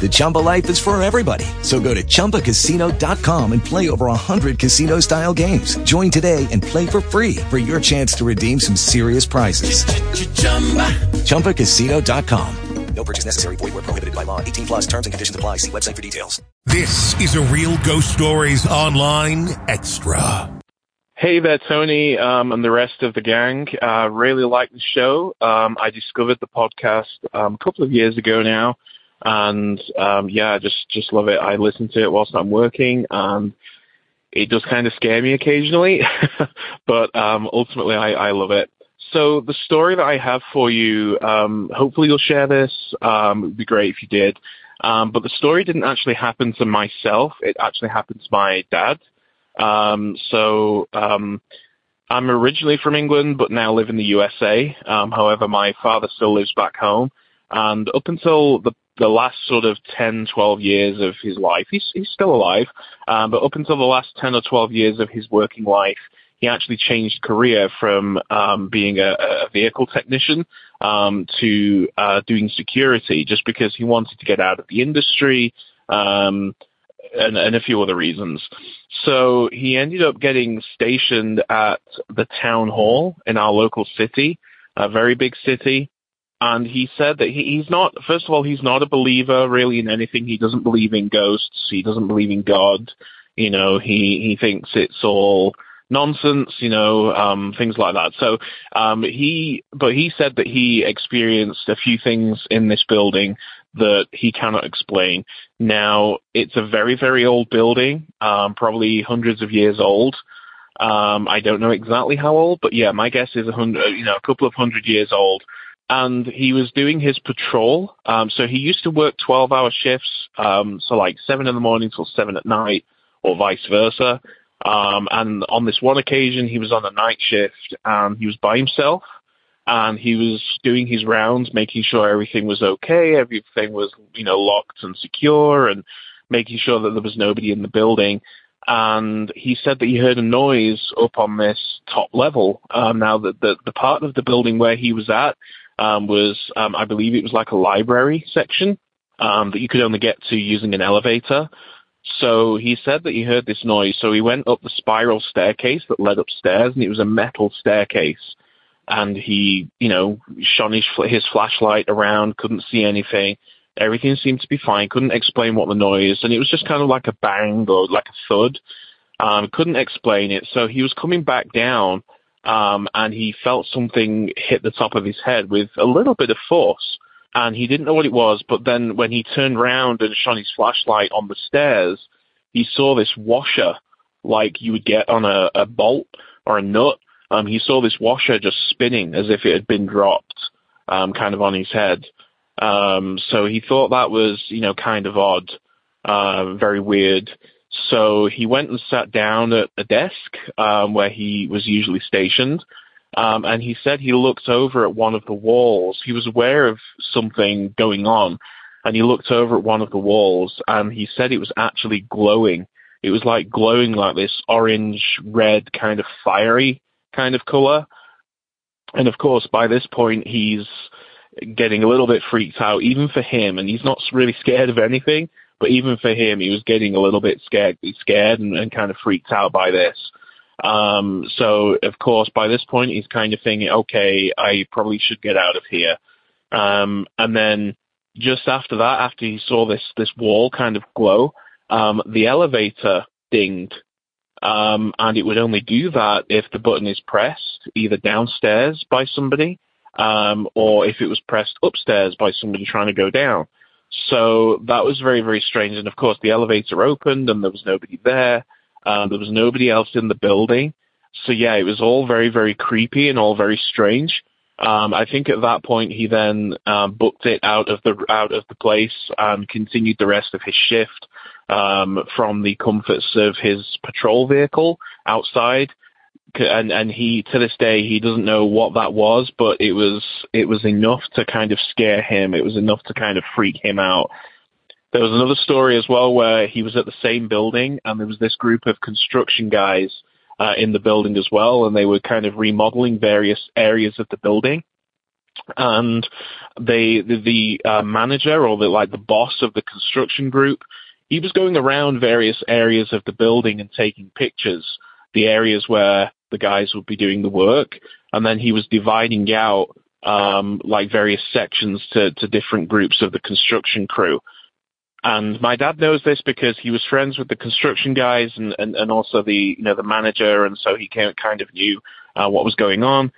The Chumba life is for everybody. So go to ChumbaCasino.com and play over 100 casino style games. Join today and play for free for your chance to redeem some serious prizes. ChumbaCasino.com. No purchase necessary. Void where prohibited by law. 18 plus terms and conditions apply. See website for details. This is a Real Ghost Stories Online Extra. Hey there, Tony, um, and the rest of the gang. Uh, really like the show. Um, I discovered the podcast um, a couple of years ago now and um, yeah, just just love it. I listen to it whilst I'm working, and it does kind of scare me occasionally, but um, ultimately I, I love it. So the story that I have for you, um, hopefully you'll share this. Um, it would be great if you did. Um, but the story didn't actually happen to myself. It actually happened to my dad. Um, so um, I'm originally from England, but now live in the USA. Um, however, my father still lives back home. And up until the the last sort of 10, 12 years of his life, he's, he's still alive, um, but up until the last 10 or 12 years of his working life, he actually changed career from um, being a, a, vehicle technician um, to uh, doing security just because he wanted to get out of the industry um, and, and, a few other reasons. So he ended up getting stationed at the town hall in our local city, a very big city and he said that he, he's not. First of all, he's not a believer really in anything. He doesn't believe in ghosts. He doesn't believe in God. You know, he he thinks it's all nonsense. You know, um, things like that. So um, he, but he said that he experienced a few things in this building that he cannot explain. Now, it's a very very old building, um, probably hundreds of years old. Um, I don't know exactly how old, but yeah, my guess is a hundred, you know, a couple of hundred years old and he was doing his patrol. Um, so he used to work 12 hour shifts, um, so like 7 in the morning till 7 at night, or vice versa. Um, and on this one occasion, he was on a night shift and he was by himself and he was doing his rounds, making sure everything was okay, everything was, you know, locked and secure and making sure that there was nobody in the building. And he said that he heard a noise up on this top level. Um, now, the, the, part of the building where he was at was, um, I believe it was like a library section um, that you could only get to using an elevator. So he said that he heard this noise. So he went up the spiral staircase that led upstairs, and it was a metal staircase. And he, you know, shone his, his flashlight around, couldn't see anything. Everything seemed to be fine. Couldn't explain what the noise, and it was just kind of like a bang or like a thud. Um, couldn't explain it. So he was coming back down, um, and he felt something hit the top of his head with a little bit of force. And he didn't know what it was, but then when he turned round and shone his flashlight on the stairs, he saw this washer like you would get on a, a bolt or a nut. Um, he saw this washer just spinning as if it had been dropped, um, kind of on his head. Um, so he thought that was, you know, kind of odd, uh, very weird. So he went and sat down at a desk um, where he was usually stationed, um, and he said he looked over at one of the walls. He was aware of something going on, and he looked over at one of the walls, and he said it was actually glowing. It was like glowing like this orange, red, kind of fiery kind of color. And of course, by this point, he's getting a little bit freaked out, even for him, and he's not really scared of anything. But even for him, he was getting a little bit scared, scared and, and kind of freaked out by this. Um, so of course, by this point, he's kind of thinking, okay, I probably should get out of here. Um, and then just after that, after he saw this, this wall kind of glow, um, the elevator dinged. Um, and it would only do that if the button is pressed either downstairs by somebody, um, or if it was pressed upstairs by somebody trying to go down. So that was very, very strange. And of course, the elevator opened and there was nobody there. Um, there was nobody else in the building. So yeah, it was all very, very creepy and all very strange. Um, I think at that point he then um, booked it out of the out of the place and continued the rest of his shift um, from the comforts of his patrol vehicle outside. And and he to this day he doesn't know what that was, but it was it was enough to kind of scare him. It was enough to kind of freak him out. There was another story as well where he was at the same building and there was this group of construction guys uh, in the building as well, and they were kind of remodeling various areas of the building. And they, the, the uh, manager or the like the boss of the construction group, he was going around various areas of the building and taking pictures, the areas where the guys would be doing the work, and then he was dividing out um, like various sections to, to different groups of the construction crew. And my dad knows this because he was friends with the construction guys and, and, and also the you know the manager, and so he kind of knew uh, what was going on.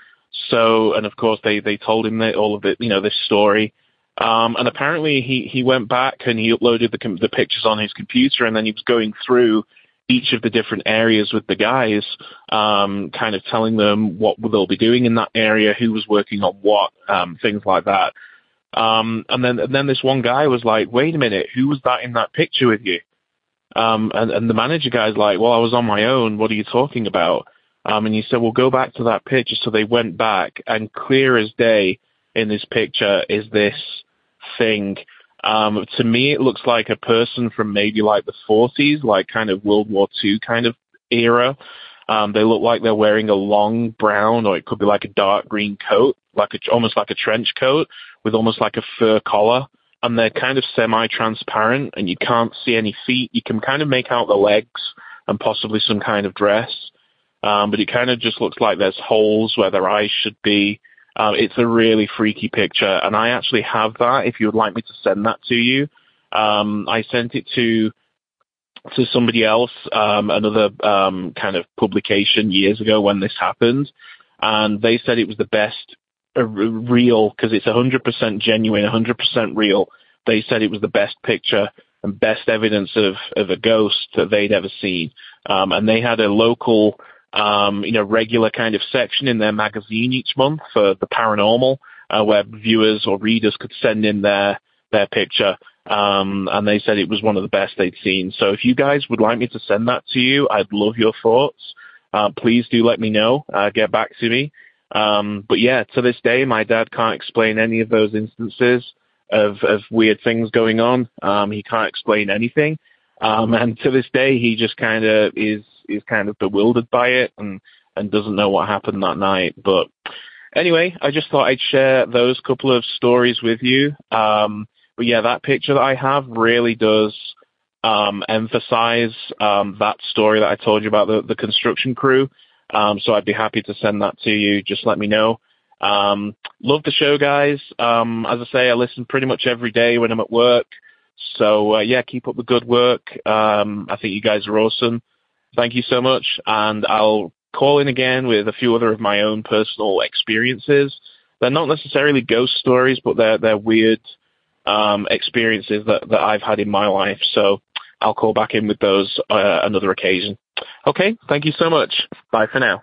So, and of course they they told him that all of it, you know, this story. Um, and apparently he he went back and he uploaded the the pictures on his computer, and then he was going through each of the different areas with the guys, um, kind of telling them what they'll be doing in that area, who was working on what, um, things like that. Um, and then and then this one guy was like, "Wait a minute, who was that in that picture with you?" Um, and, and the manager guy's like, "Well, I was on my own. What are you talking about?" Um, and he said, "Well, go back to that picture." So they went back, and clear as day in this picture is this thing. Um, to me, it looks like a person from maybe like the 40s, like kind of World War II kind of era. Um, they look like they're wearing a long brown, or it could be like a dark green coat, like a, almost like a trench coat with almost like a fur collar. And they're kind of semi-transparent, and you can't see any feet. You can kind of make out the legs and possibly some kind of dress, um, but it kind of just looks like there's holes where their eyes should be. Um, it's a really freaky picture, and I actually have that. If you would like me to send that to you, um, I sent it to to somebody else, um, another um, kind of publication years ago when this happened, and they said it was the best uh, real because it's 100% genuine, 100% real. They said it was the best picture and best evidence of of a ghost that they'd ever seen, um, and they had a local. Um, you know, regular kind of section in their magazine each month for the paranormal, uh, where viewers or readers could send in their their picture um, and they said it was one of the best they'd seen. So if you guys would like me to send that to you, I'd love your thoughts. Uh, please do let me know. Uh, get back to me. Um, but yeah, to this day, my dad can't explain any of those instances of, of weird things going on. Um, he can't explain anything. Um, and to this day, he just kind of is, is kind of bewildered by it and, and doesn't know what happened that night. But anyway, I just thought I'd share those couple of stories with you. Um, but yeah, that picture that I have really does um, emphasize um, that story that I told you about the, the construction crew. Um, so I'd be happy to send that to you. Just let me know. Um, love the show, guys. Um, as I say, I listen pretty much every day when I'm at work. So uh, yeah, keep up the good work. Um, I think you guys are awesome. Thank you so much, and I'll call in again with a few other of my own personal experiences. They're not necessarily ghost stories, but they're they're weird um, experiences that, that I've had in my life. So I'll call back in with those uh, another occasion. Okay, thank you so much. Bye for now.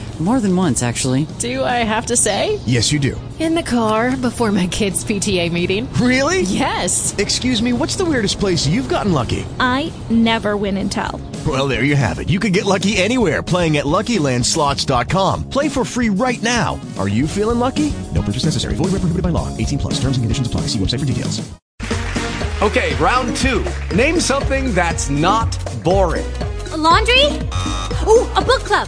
More than once, actually. Do I have to say? Yes, you do. In the car before my kids' PTA meeting. Really? Yes. Excuse me, what's the weirdest place you've gotten lucky? I never win and tell. Well, there you have it. You can get lucky anywhere playing at LuckyLandSlots.com. Play for free right now. Are you feeling lucky? No purchase necessary. Void where prohibited by law. 18 plus. Terms and conditions apply. See website for details. Okay, round two. Name something that's not boring. A laundry? Ooh, a book club.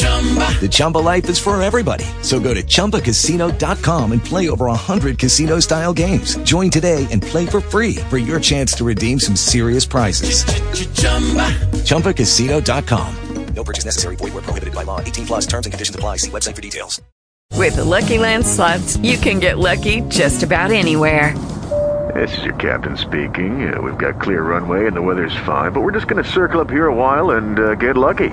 The Chumba life is for everybody. So go to ChumbaCasino.com and play over 100 casino style games. Join today and play for free for your chance to redeem some serious prizes. ChumbaCasino.com. No purchase necessary. Void where prohibited by law. 18 plus terms and conditions apply. See website for details. With the Lucky Land slots, you can get lucky just about anywhere. This is your captain speaking. Uh, we've got clear runway and the weather's fine, but we're just going to circle up here a while and uh, get lucky.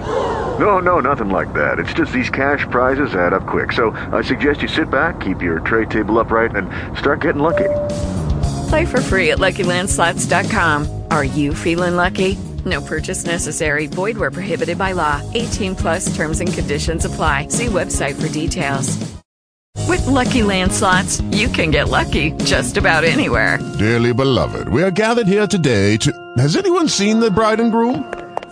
No, no, nothing like that. It's just these cash prizes add up quick. So I suggest you sit back, keep your tray table upright, and start getting lucky. Play for free at LuckyLandSlots.com. Are you feeling lucky? No purchase necessary. Void where prohibited by law. 18 plus terms and conditions apply. See website for details. With Lucky Land slots, you can get lucky just about anywhere. Dearly beloved, we are gathered here today to. Has anyone seen the bride and groom?